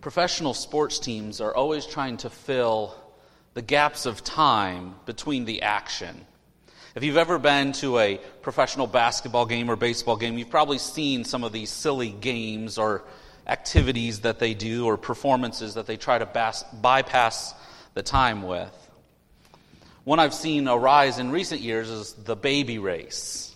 Professional sports teams are always trying to fill the gaps of time between the action. If you've ever been to a professional basketball game or baseball game, you've probably seen some of these silly games or activities that they do or performances that they try to bas- bypass the time with. One I've seen arise in recent years is the baby race.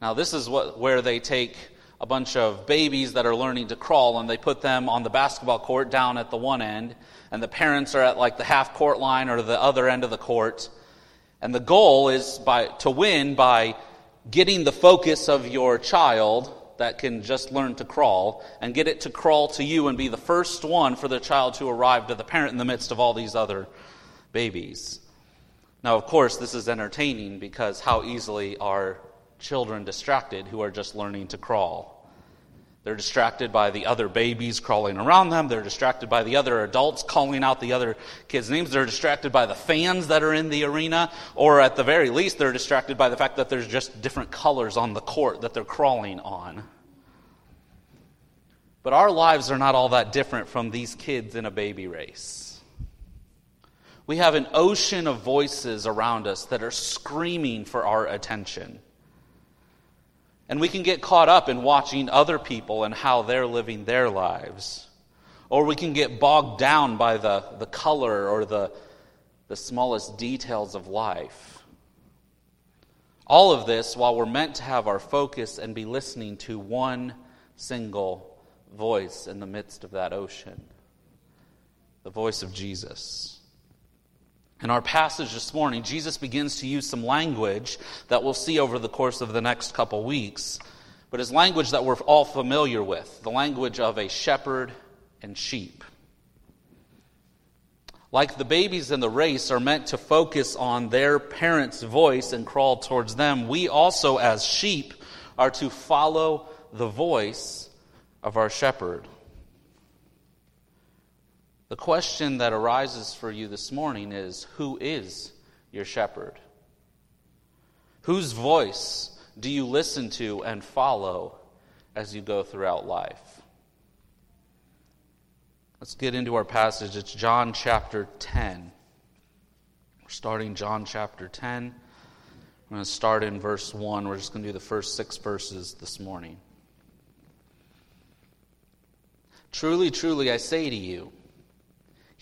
Now, this is what, where they take a bunch of babies that are learning to crawl and they put them on the basketball court down at the one end, and the parents are at like the half court line or the other end of the court. And the goal is by, to win by getting the focus of your child that can just learn to crawl and get it to crawl to you and be the first one for the child to arrive to the parent in the midst of all these other babies. Now, of course, this is entertaining because how easily are children distracted who are just learning to crawl? They're distracted by the other babies crawling around them. They're distracted by the other adults calling out the other kids' names. They're distracted by the fans that are in the arena. Or at the very least, they're distracted by the fact that there's just different colors on the court that they're crawling on. But our lives are not all that different from these kids in a baby race. We have an ocean of voices around us that are screaming for our attention. And we can get caught up in watching other people and how they're living their lives. Or we can get bogged down by the, the color or the, the smallest details of life. All of this while we're meant to have our focus and be listening to one single voice in the midst of that ocean the voice of Jesus. In our passage this morning, Jesus begins to use some language that we'll see over the course of the next couple weeks, but is language that we're all familiar with the language of a shepherd and sheep. Like the babies in the race are meant to focus on their parents' voice and crawl towards them, we also, as sheep, are to follow the voice of our shepherd. The question that arises for you this morning is Who is your shepherd? Whose voice do you listen to and follow as you go throughout life? Let's get into our passage. It's John chapter 10. We're starting John chapter 10. I'm going to start in verse 1. We're just going to do the first six verses this morning. Truly, truly, I say to you,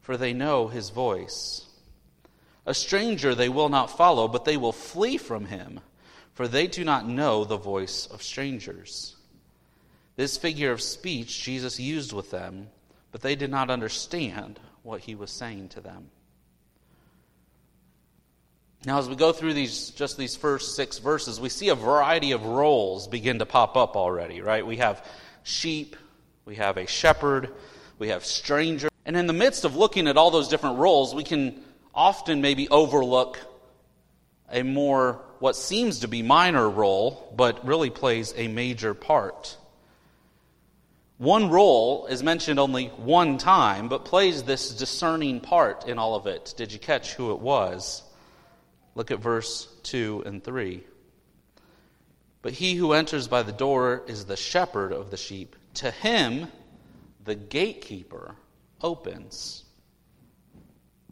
for they know his voice. A stranger they will not follow, but they will flee from him, for they do not know the voice of strangers. This figure of speech Jesus used with them, but they did not understand what he was saying to them. Now, as we go through these, just these first six verses, we see a variety of roles begin to pop up already, right? We have sheep, we have a shepherd, we have stranger, and in the midst of looking at all those different roles, we can often maybe overlook a more, what seems to be minor role, but really plays a major part. One role is mentioned only one time, but plays this discerning part in all of it. Did you catch who it was? Look at verse 2 and 3. But he who enters by the door is the shepherd of the sheep. To him, the gatekeeper opens.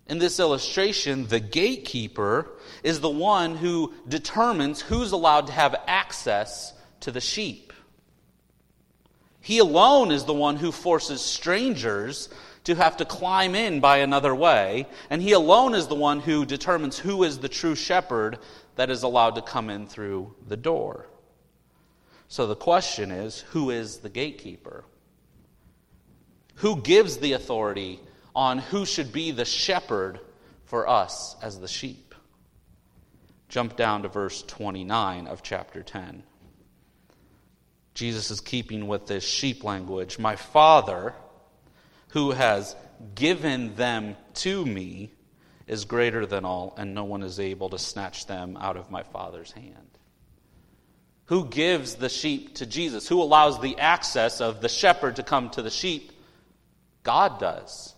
In this illustration, the gatekeeper is the one who determines who's allowed to have access to the sheep. He alone is the one who forces strangers to have to climb in by another way, and he alone is the one who determines who is the true shepherd that is allowed to come in through the door. So the question is who is the gatekeeper? Who gives the authority on who should be the shepherd for us as the sheep? Jump down to verse 29 of chapter 10. Jesus is keeping with this sheep language. My Father, who has given them to me is greater than all, and no one is able to snatch them out of my Father's hand. Who gives the sheep to Jesus? Who allows the access of the shepherd to come to the sheep? God does.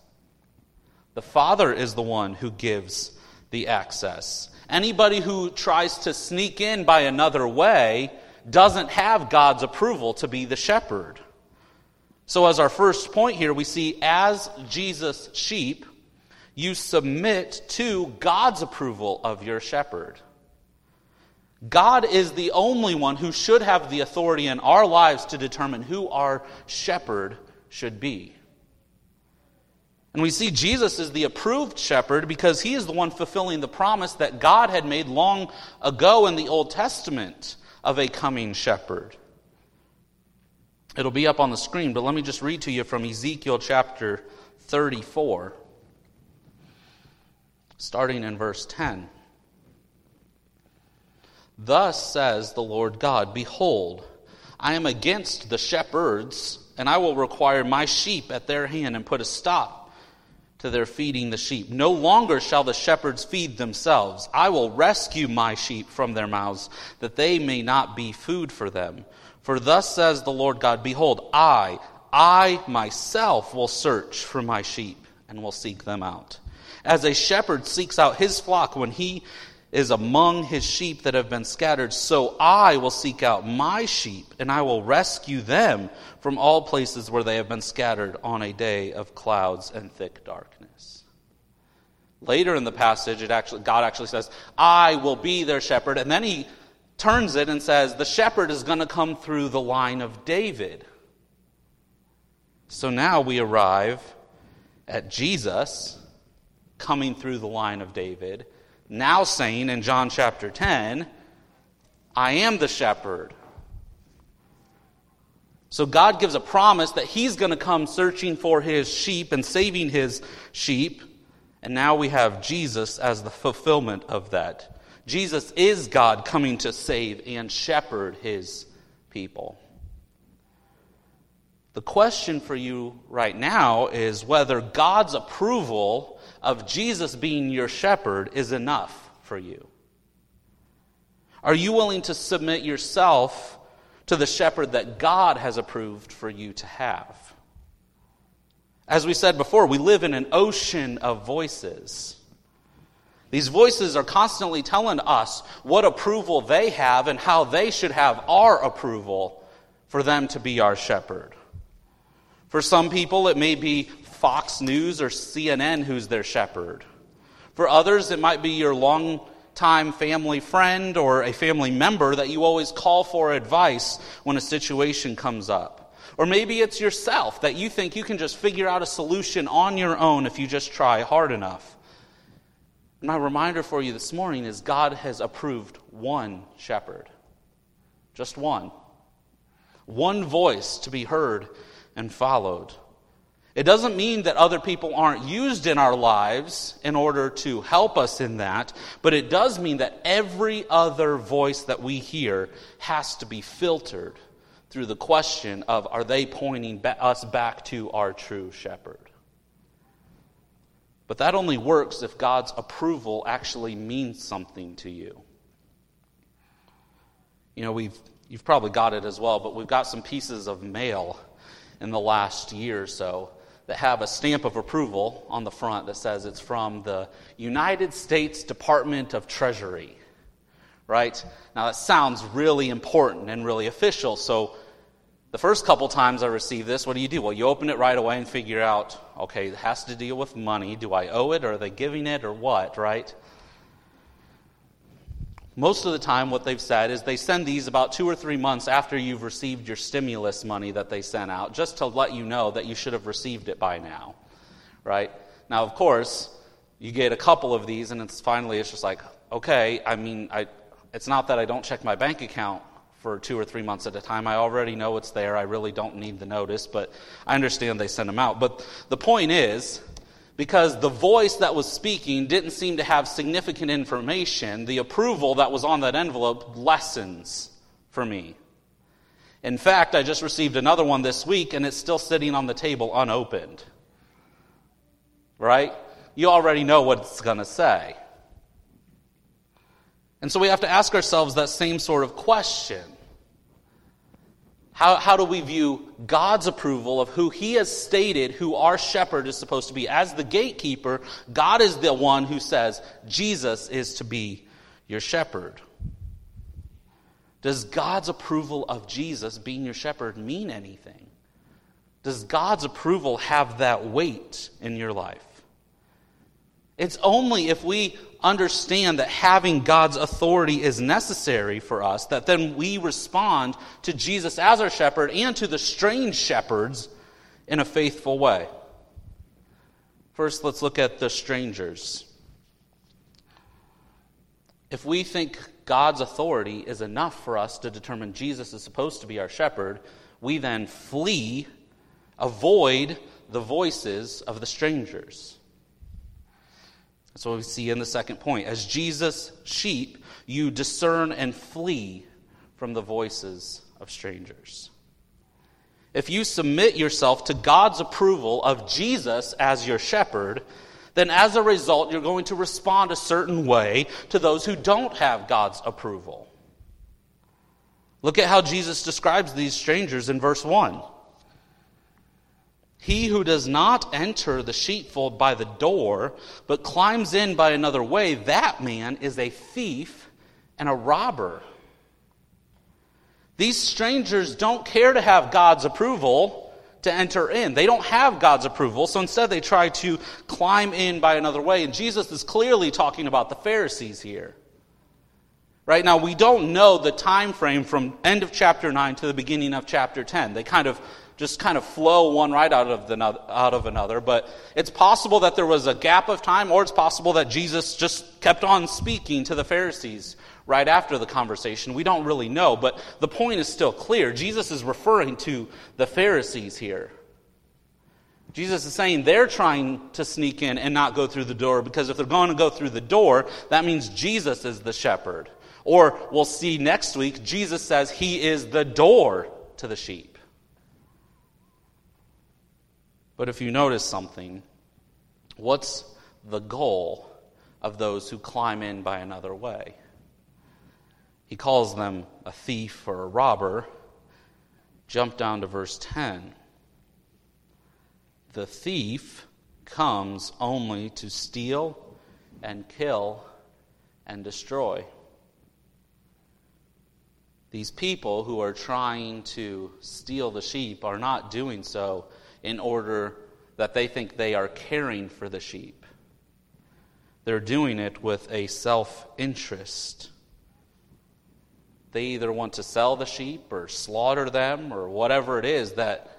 The Father is the one who gives the access. Anybody who tries to sneak in by another way doesn't have God's approval to be the shepherd. So, as our first point here, we see as Jesus' sheep, you submit to God's approval of your shepherd. God is the only one who should have the authority in our lives to determine who our shepherd should be. And we see Jesus is the approved shepherd because he is the one fulfilling the promise that God had made long ago in the Old Testament of a coming shepherd. It'll be up on the screen, but let me just read to you from Ezekiel chapter 34, starting in verse 10. Thus says the Lord God Behold, I am against the shepherds, and I will require my sheep at their hand and put a stop to their feeding the sheep. No longer shall the shepherds feed themselves. I will rescue my sheep from their mouths, that they may not be food for them. For thus says the Lord God Behold, I, I myself will search for my sheep and will seek them out. As a shepherd seeks out his flock when he is among his sheep that have been scattered, so I will seek out my sheep, and I will rescue them from all places where they have been scattered on a day of clouds and thick darkness. Later in the passage, it actually, God actually says, I will be their shepherd, and then he turns it and says, The shepherd is going to come through the line of David. So now we arrive at Jesus coming through the line of David now saying in John chapter 10, I am the shepherd. So God gives a promise that He's going to come searching for His sheep and saving His sheep. And now we have Jesus as the fulfillment of that. Jesus is God coming to save and shepherd His people. The question for you right now is whether God's approval of Jesus being your shepherd is enough for you? Are you willing to submit yourself to the shepherd that God has approved for you to have? As we said before, we live in an ocean of voices. These voices are constantly telling us what approval they have and how they should have our approval for them to be our shepherd. For some people, it may be Fox News or CNN who's their shepherd. For others, it might be your long-time family friend or a family member that you always call for advice when a situation comes up. Or maybe it's yourself that you think you can just figure out a solution on your own if you just try hard enough. My reminder for you this morning is God has approved one shepherd. Just one. One voice to be heard and followed. It doesn't mean that other people aren't used in our lives in order to help us in that, but it does mean that every other voice that we hear has to be filtered through the question of are they pointing us back to our true shepherd? But that only works if God's approval actually means something to you. You know, we've, you've probably got it as well, but we've got some pieces of mail in the last year or so that have a stamp of approval on the front that says it's from the United States Department of Treasury. Right? Now, that sounds really important and really official. So, the first couple times I received this, what do you do? Well, you open it right away and figure out, okay, it has to deal with money. Do I owe it or are they giving it or what, right? Most of the time, what they've said is they send these about two or three months after you've received your stimulus money that they sent out, just to let you know that you should have received it by now, right? Now, of course, you get a couple of these, and it's finally it's just like, okay, I mean, I, it's not that I don't check my bank account for two or three months at a time. I already know it's there. I really don't need the notice, but I understand they send them out. But the point is, because the voice that was speaking didn't seem to have significant information, the approval that was on that envelope lessens for me. In fact, I just received another one this week and it's still sitting on the table unopened. right? You already know what it's going to say. And so we have to ask ourselves that same sort of question. How, how do we view God's approval of who He has stated who our shepherd is supposed to be? As the gatekeeper, God is the one who says, Jesus is to be your shepherd. Does God's approval of Jesus being your shepherd mean anything? Does God's approval have that weight in your life? It's only if we understand that having God's authority is necessary for us that then we respond to Jesus as our shepherd and to the strange shepherds in a faithful way. First, let's look at the strangers. If we think God's authority is enough for us to determine Jesus is supposed to be our shepherd, we then flee, avoid the voices of the strangers. That's what we see in the second point. As Jesus' sheep, you discern and flee from the voices of strangers. If you submit yourself to God's approval of Jesus as your shepherd, then as a result, you're going to respond a certain way to those who don't have God's approval. Look at how Jesus describes these strangers in verse 1. He who does not enter the sheepfold by the door, but climbs in by another way, that man is a thief and a robber. These strangers don't care to have God's approval to enter in. They don't have God's approval, so instead they try to climb in by another way. And Jesus is clearly talking about the Pharisees here. Right now, we don't know the time frame from end of chapter 9 to the beginning of chapter 10. They kind of just kind of flow one right out of, the, out of another. But it's possible that there was a gap of time, or it's possible that Jesus just kept on speaking to the Pharisees right after the conversation. We don't really know, but the point is still clear. Jesus is referring to the Pharisees here. Jesus is saying they're trying to sneak in and not go through the door because if they're going to go through the door, that means Jesus is the shepherd. Or we'll see next week, Jesus says he is the door to the sheep. But if you notice something, what's the goal of those who climb in by another way? He calls them a thief or a robber. Jump down to verse 10. The thief comes only to steal and kill and destroy. These people who are trying to steal the sheep are not doing so in order that they think they are caring for the sheep. They're doing it with a self interest. They either want to sell the sheep or slaughter them or whatever it is that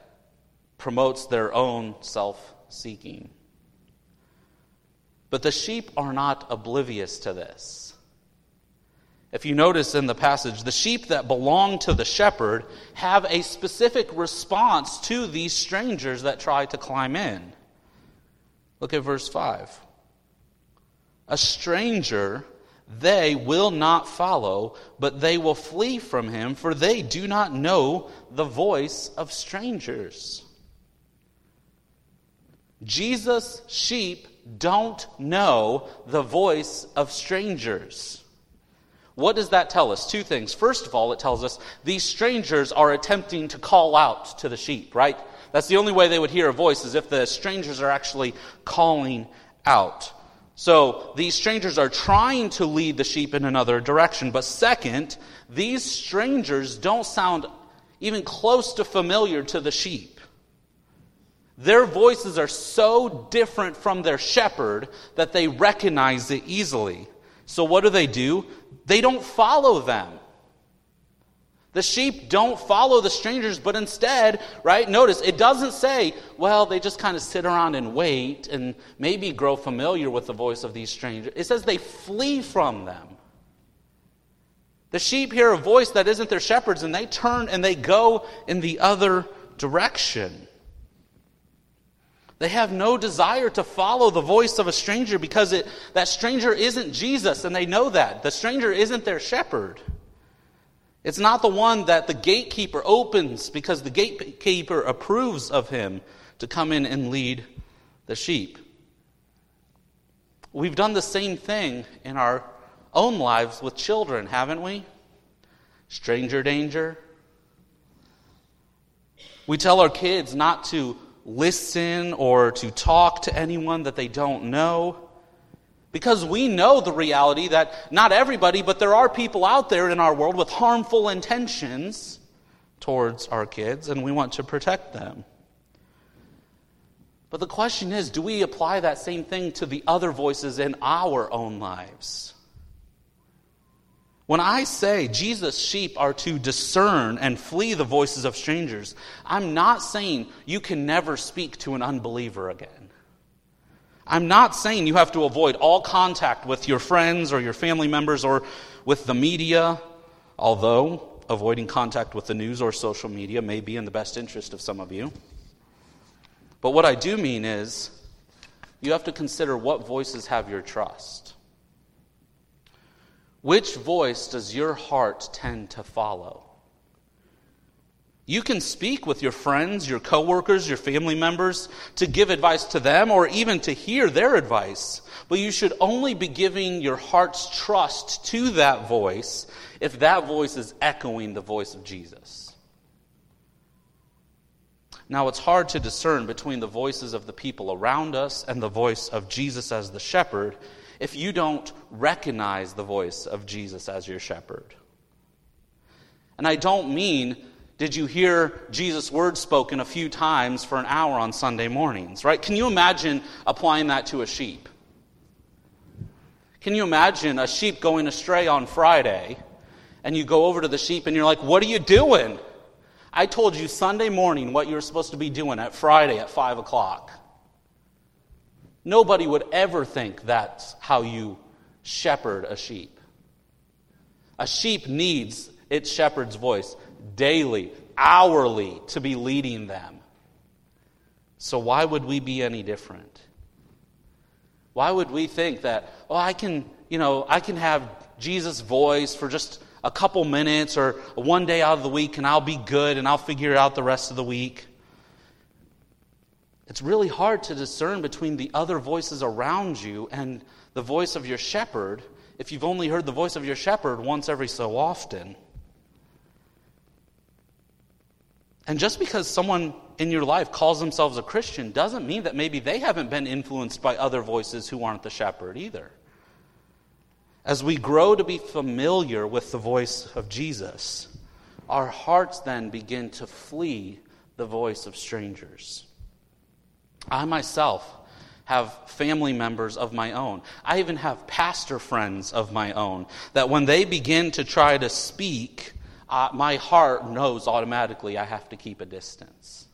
promotes their own self seeking. But the sheep are not oblivious to this. If you notice in the passage, the sheep that belong to the shepherd have a specific response to these strangers that try to climb in. Look at verse 5. A stranger they will not follow, but they will flee from him, for they do not know the voice of strangers. Jesus' sheep don't know the voice of strangers. What does that tell us? Two things. First of all, it tells us these strangers are attempting to call out to the sheep, right? That's the only way they would hear a voice, is if the strangers are actually calling out. So these strangers are trying to lead the sheep in another direction. But second, these strangers don't sound even close to familiar to the sheep. Their voices are so different from their shepherd that they recognize it easily. So what do they do? They don't follow them. The sheep don't follow the strangers, but instead, right, notice it doesn't say, well, they just kind of sit around and wait and maybe grow familiar with the voice of these strangers. It says they flee from them. The sheep hear a voice that isn't their shepherd's and they turn and they go in the other direction. They have no desire to follow the voice of a stranger because it, that stranger isn't Jesus, and they know that. The stranger isn't their shepherd. It's not the one that the gatekeeper opens because the gatekeeper approves of him to come in and lead the sheep. We've done the same thing in our own lives with children, haven't we? Stranger danger. We tell our kids not to listen or to talk to anyone that they don't know. Because we know the reality that not everybody, but there are people out there in our world with harmful intentions towards our kids, and we want to protect them. But the question is do we apply that same thing to the other voices in our own lives? When I say Jesus' sheep are to discern and flee the voices of strangers, I'm not saying you can never speak to an unbeliever again. I'm not saying you have to avoid all contact with your friends or your family members or with the media, although avoiding contact with the news or social media may be in the best interest of some of you. But what I do mean is you have to consider what voices have your trust. Which voice does your heart tend to follow? You can speak with your friends, your coworkers, your family members to give advice to them or even to hear their advice. But you should only be giving your heart's trust to that voice if that voice is echoing the voice of Jesus. Now, it's hard to discern between the voices of the people around us and the voice of Jesus as the shepherd if you don't recognize the voice of Jesus as your shepherd. And I don't mean did you hear Jesus' words spoken a few times for an hour on Sunday mornings, right? Can you imagine applying that to a sheep? Can you imagine a sheep going astray on Friday and you go over to the sheep and you're like, What are you doing? I told you Sunday morning what you were supposed to be doing at Friday at 5 o'clock. Nobody would ever think that's how you shepherd a sheep. A sheep needs its shepherd's voice daily, hourly to be leading them. So, why would we be any different? Why would we think that, oh, I can, you know, I can have Jesus' voice for just a couple minutes or one day out of the week and I'll be good and I'll figure it out the rest of the week? It's really hard to discern between the other voices around you and the voice of your shepherd if you've only heard the voice of your shepherd once every so often. And just because someone in your life calls themselves a Christian doesn't mean that maybe they haven't been influenced by other voices who aren't the shepherd either. As we grow to be familiar with the voice of Jesus, our hearts then begin to flee the voice of strangers. I myself have family members of my own. I even have pastor friends of my own that when they begin to try to speak, uh, my heart knows automatically I have to keep a distance.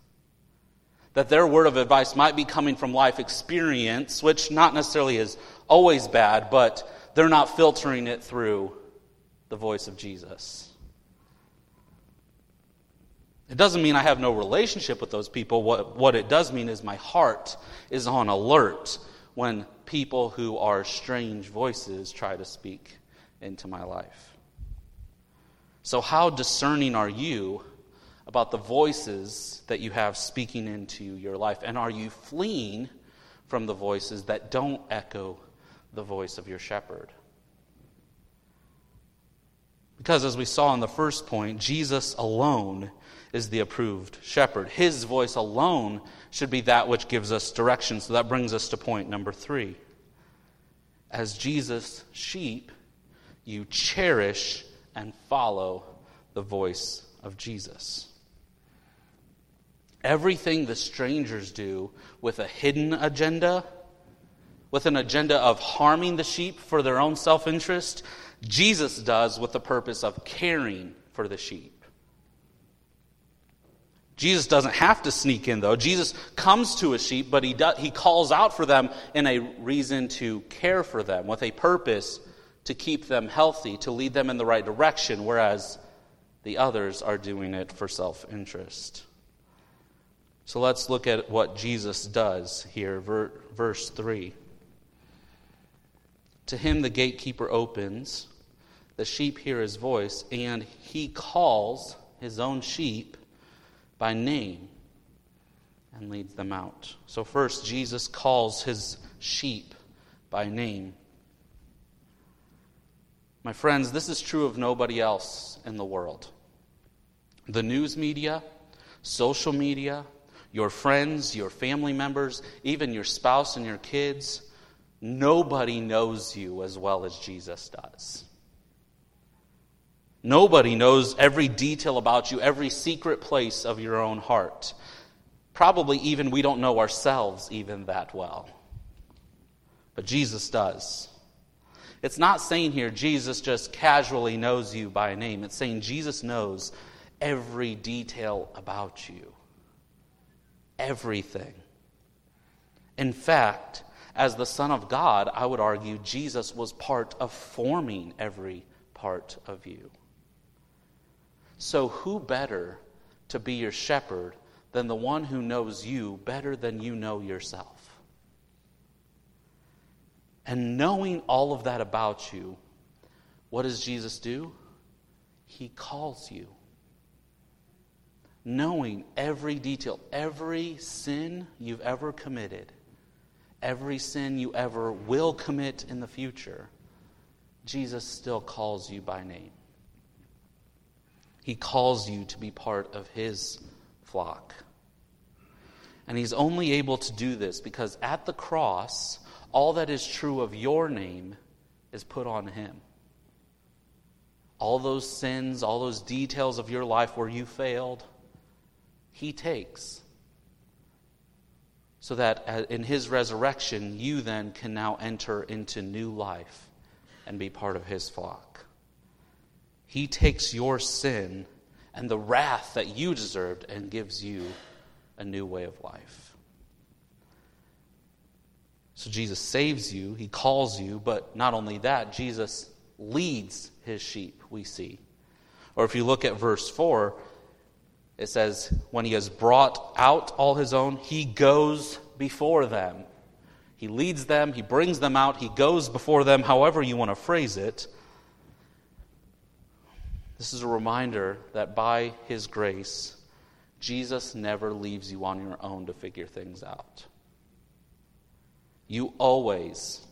That their word of advice might be coming from life experience, which not necessarily is always bad, but they're not filtering it through the voice of Jesus. It doesn't mean I have no relationship with those people. What, what it does mean is my heart is on alert when people who are strange voices try to speak into my life. So, how discerning are you about the voices that you have speaking into your life? And are you fleeing from the voices that don't echo the voice of your shepherd? Because, as we saw in the first point, Jesus alone is the approved shepherd. His voice alone should be that which gives us direction. So that brings us to point number three. As Jesus' sheep, you cherish and follow the voice of Jesus. Everything the strangers do with a hidden agenda, with an agenda of harming the sheep for their own self interest, Jesus does with the purpose of caring for the sheep. Jesus doesn't have to sneak in, though. Jesus comes to a sheep, but he, he calls out for them in a reason to care for them, with a purpose to keep them healthy, to lead them in the right direction, whereas the others are doing it for self interest. So let's look at what Jesus does here, verse 3. To him the gatekeeper opens, the sheep hear his voice, and he calls his own sheep by name and leads them out. So, first, Jesus calls his sheep by name. My friends, this is true of nobody else in the world. The news media, social media, your friends, your family members, even your spouse and your kids, nobody knows you as well as Jesus does. Nobody knows every detail about you, every secret place of your own heart. Probably even we don't know ourselves even that well. But Jesus does. It's not saying here Jesus just casually knows you by name. It's saying Jesus knows every detail about you. Everything. In fact, as the Son of God, I would argue Jesus was part of forming every part of you. So, who better to be your shepherd than the one who knows you better than you know yourself? And knowing all of that about you, what does Jesus do? He calls you. Knowing every detail, every sin you've ever committed, every sin you ever will commit in the future, Jesus still calls you by name. He calls you to be part of His flock. And He's only able to do this because at the cross, all that is true of your name is put on Him. All those sins, all those details of your life where you failed, He takes. So that in His resurrection, you then can now enter into new life and be part of His flock. He takes your sin and the wrath that you deserved and gives you a new way of life. So Jesus saves you, he calls you, but not only that, Jesus leads his sheep, we see. Or if you look at verse 4, it says, When he has brought out all his own, he goes before them. He leads them, he brings them out, he goes before them, however you want to phrase it. This is a reminder that by His grace, Jesus never leaves you on your own to figure things out. You always,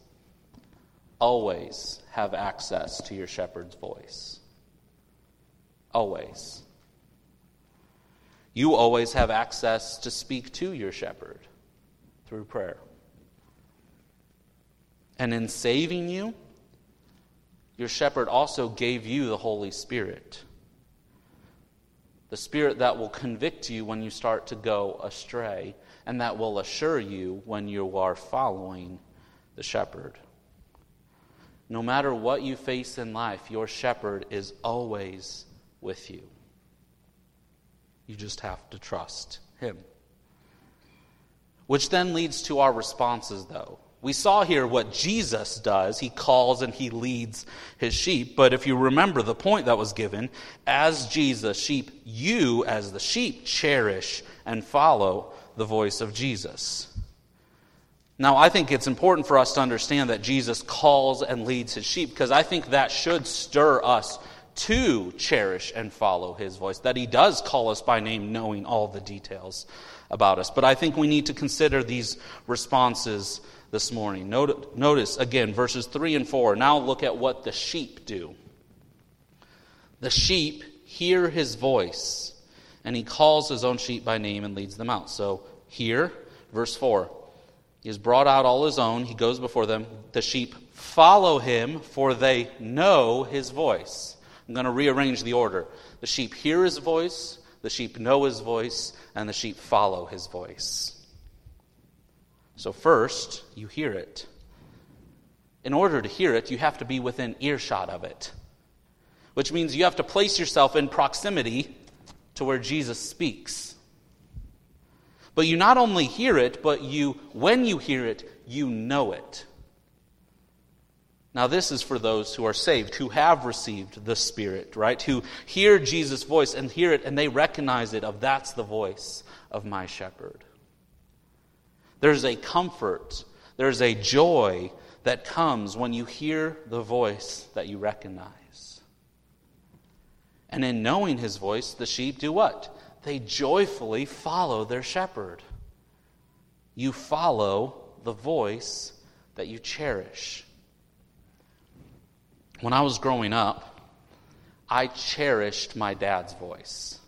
always have access to your shepherd's voice. Always. You always have access to speak to your shepherd through prayer. And in saving you, your shepherd also gave you the Holy Spirit. The Spirit that will convict you when you start to go astray, and that will assure you when you are following the shepherd. No matter what you face in life, your shepherd is always with you. You just have to trust him. Which then leads to our responses, though. We saw here what Jesus does. He calls and he leads his sheep. But if you remember the point that was given, as Jesus' sheep, you, as the sheep, cherish and follow the voice of Jesus. Now, I think it's important for us to understand that Jesus calls and leads his sheep because I think that should stir us to cherish and follow his voice, that he does call us by name, knowing all the details about us. But I think we need to consider these responses this morning. Notice again verses 3 and 4. Now look at what the sheep do. The sheep hear his voice, and he calls his own sheep by name and leads them out. So here, verse 4. He has brought out all his own. He goes before them. The sheep follow him, for they know his voice. I'm going to rearrange the order. The sheep hear his voice, the sheep know his voice, and the sheep follow his voice. So, first, you hear it. In order to hear it, you have to be within earshot of it, which means you have to place yourself in proximity to where Jesus speaks. But you not only hear it, but you, when you hear it, you know it. Now, this is for those who are saved, who have received the Spirit, right? Who hear Jesus' voice and hear it and they recognize it of that's the voice of my shepherd. There's a comfort, there's a joy that comes when you hear the voice that you recognize. And in knowing his voice, the sheep do what? They joyfully follow their shepherd. You follow the voice that you cherish. When I was growing up, I cherished my dad's voice.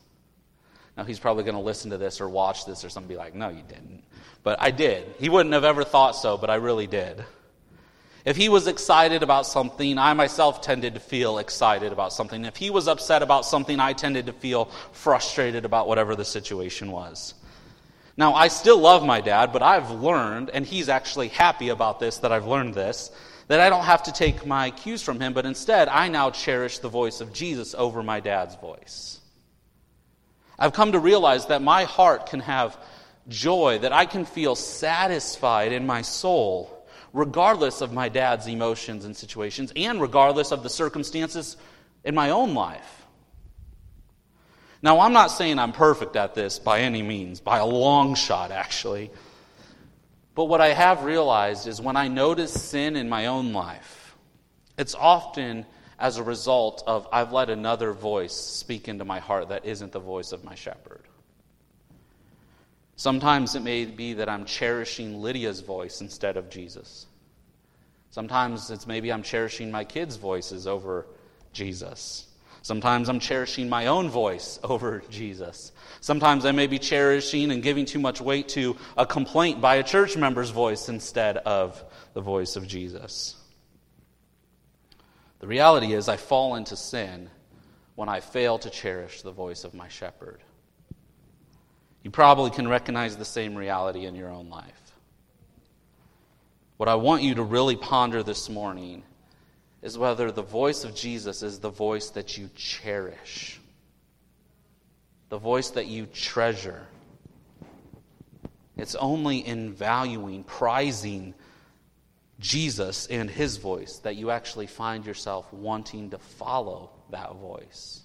Now, he's probably going to listen to this or watch this or something be like, no, you didn't. But I did. He wouldn't have ever thought so, but I really did. If he was excited about something, I myself tended to feel excited about something. If he was upset about something, I tended to feel frustrated about whatever the situation was. Now, I still love my dad, but I've learned, and he's actually happy about this, that I've learned this, that I don't have to take my cues from him, but instead I now cherish the voice of Jesus over my dad's voice. I've come to realize that my heart can have joy, that I can feel satisfied in my soul, regardless of my dad's emotions and situations, and regardless of the circumstances in my own life. Now, I'm not saying I'm perfect at this by any means, by a long shot, actually. But what I have realized is when I notice sin in my own life, it's often as a result of I've let another voice speak into my heart that isn't the voice of my shepherd. Sometimes it may be that I'm cherishing Lydia's voice instead of Jesus. Sometimes it's maybe I'm cherishing my kids' voices over Jesus. Sometimes I'm cherishing my own voice over Jesus. Sometimes I may be cherishing and giving too much weight to a complaint by a church member's voice instead of the voice of Jesus. The reality is, I fall into sin when I fail to cherish the voice of my shepherd. You probably can recognize the same reality in your own life. What I want you to really ponder this morning is whether the voice of Jesus is the voice that you cherish, the voice that you treasure. It's only in valuing, prizing Jesus and his voice that you actually find yourself wanting to follow that voice.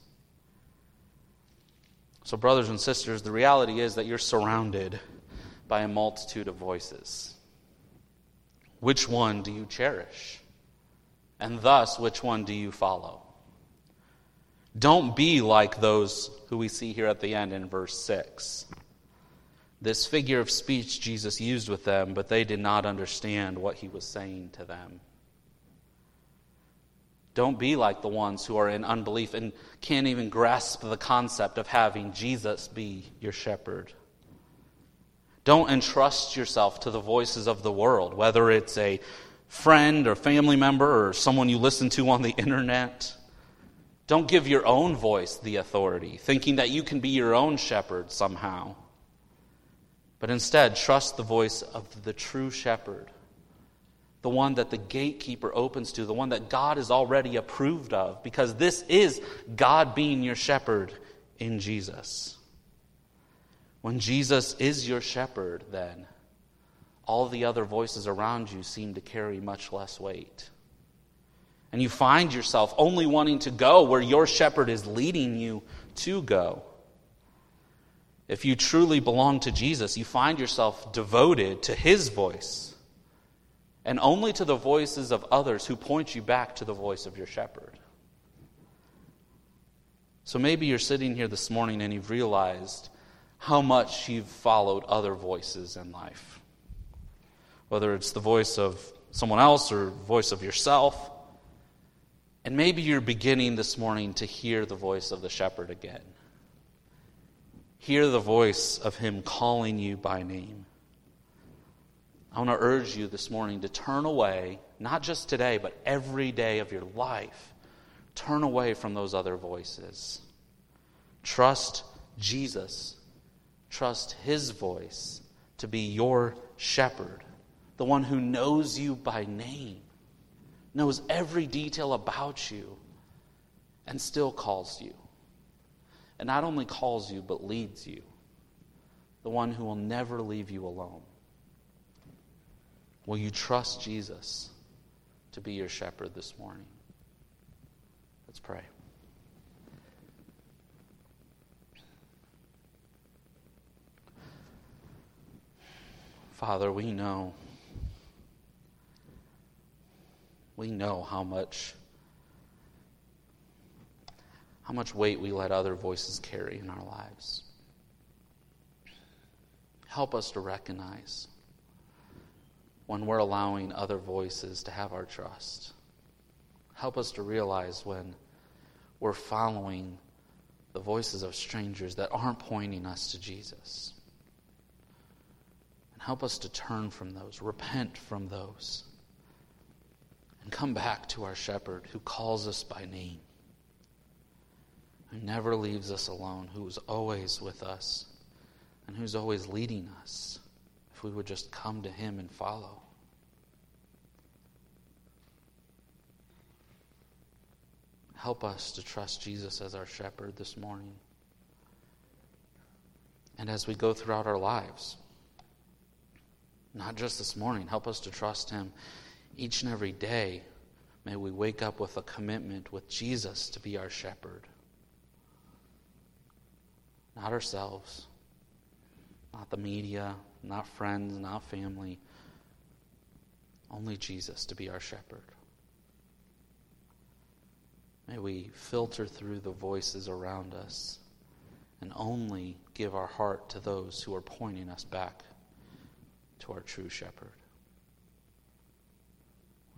So, brothers and sisters, the reality is that you're surrounded by a multitude of voices. Which one do you cherish? And thus, which one do you follow? Don't be like those who we see here at the end in verse 6. This figure of speech Jesus used with them, but they did not understand what he was saying to them. Don't be like the ones who are in unbelief and can't even grasp the concept of having Jesus be your shepherd. Don't entrust yourself to the voices of the world, whether it's a friend or family member or someone you listen to on the internet. Don't give your own voice the authority, thinking that you can be your own shepherd somehow. But instead, trust the voice of the true shepherd, the one that the gatekeeper opens to, the one that God is already approved of, because this is God being your shepherd in Jesus. When Jesus is your shepherd, then, all the other voices around you seem to carry much less weight. And you find yourself only wanting to go where your shepherd is leading you to go. If you truly belong to Jesus, you find yourself devoted to his voice and only to the voices of others who point you back to the voice of your shepherd. So maybe you're sitting here this morning and you've realized how much you've followed other voices in life whether it's the voice of someone else or voice of yourself. And maybe you're beginning this morning to hear the voice of the shepherd again. Hear the voice of him calling you by name. I want to urge you this morning to turn away, not just today, but every day of your life. Turn away from those other voices. Trust Jesus. Trust his voice to be your shepherd the one who knows you by name, knows every detail about you, and still calls you. And not only calls you, but leads you. The one who will never leave you alone. Will you trust Jesus to be your shepherd this morning? Let's pray. Father, we know we know how much how much weight we let other voices carry in our lives. Help us to recognize when we're allowing other voices to have our trust. Help us to realize when we're following the voices of strangers that aren't pointing us to Jesus. And help us to turn from those, repent from those, and come back to our shepherd who calls us by name, who never leaves us alone, who is always with us, and who's always leading us we would just come to him and follow. Help us to trust Jesus as our shepherd this morning. And as we go throughout our lives, not just this morning, help us to trust Him each and every day. May we wake up with a commitment with Jesus to be our shepherd. Not ourselves, not the media, not friends, not family. Only Jesus to be our shepherd. May we filter through the voices around us and only give our heart to those who are pointing us back to our true shepherd.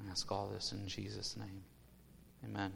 We ask all this in Jesus' name. Amen.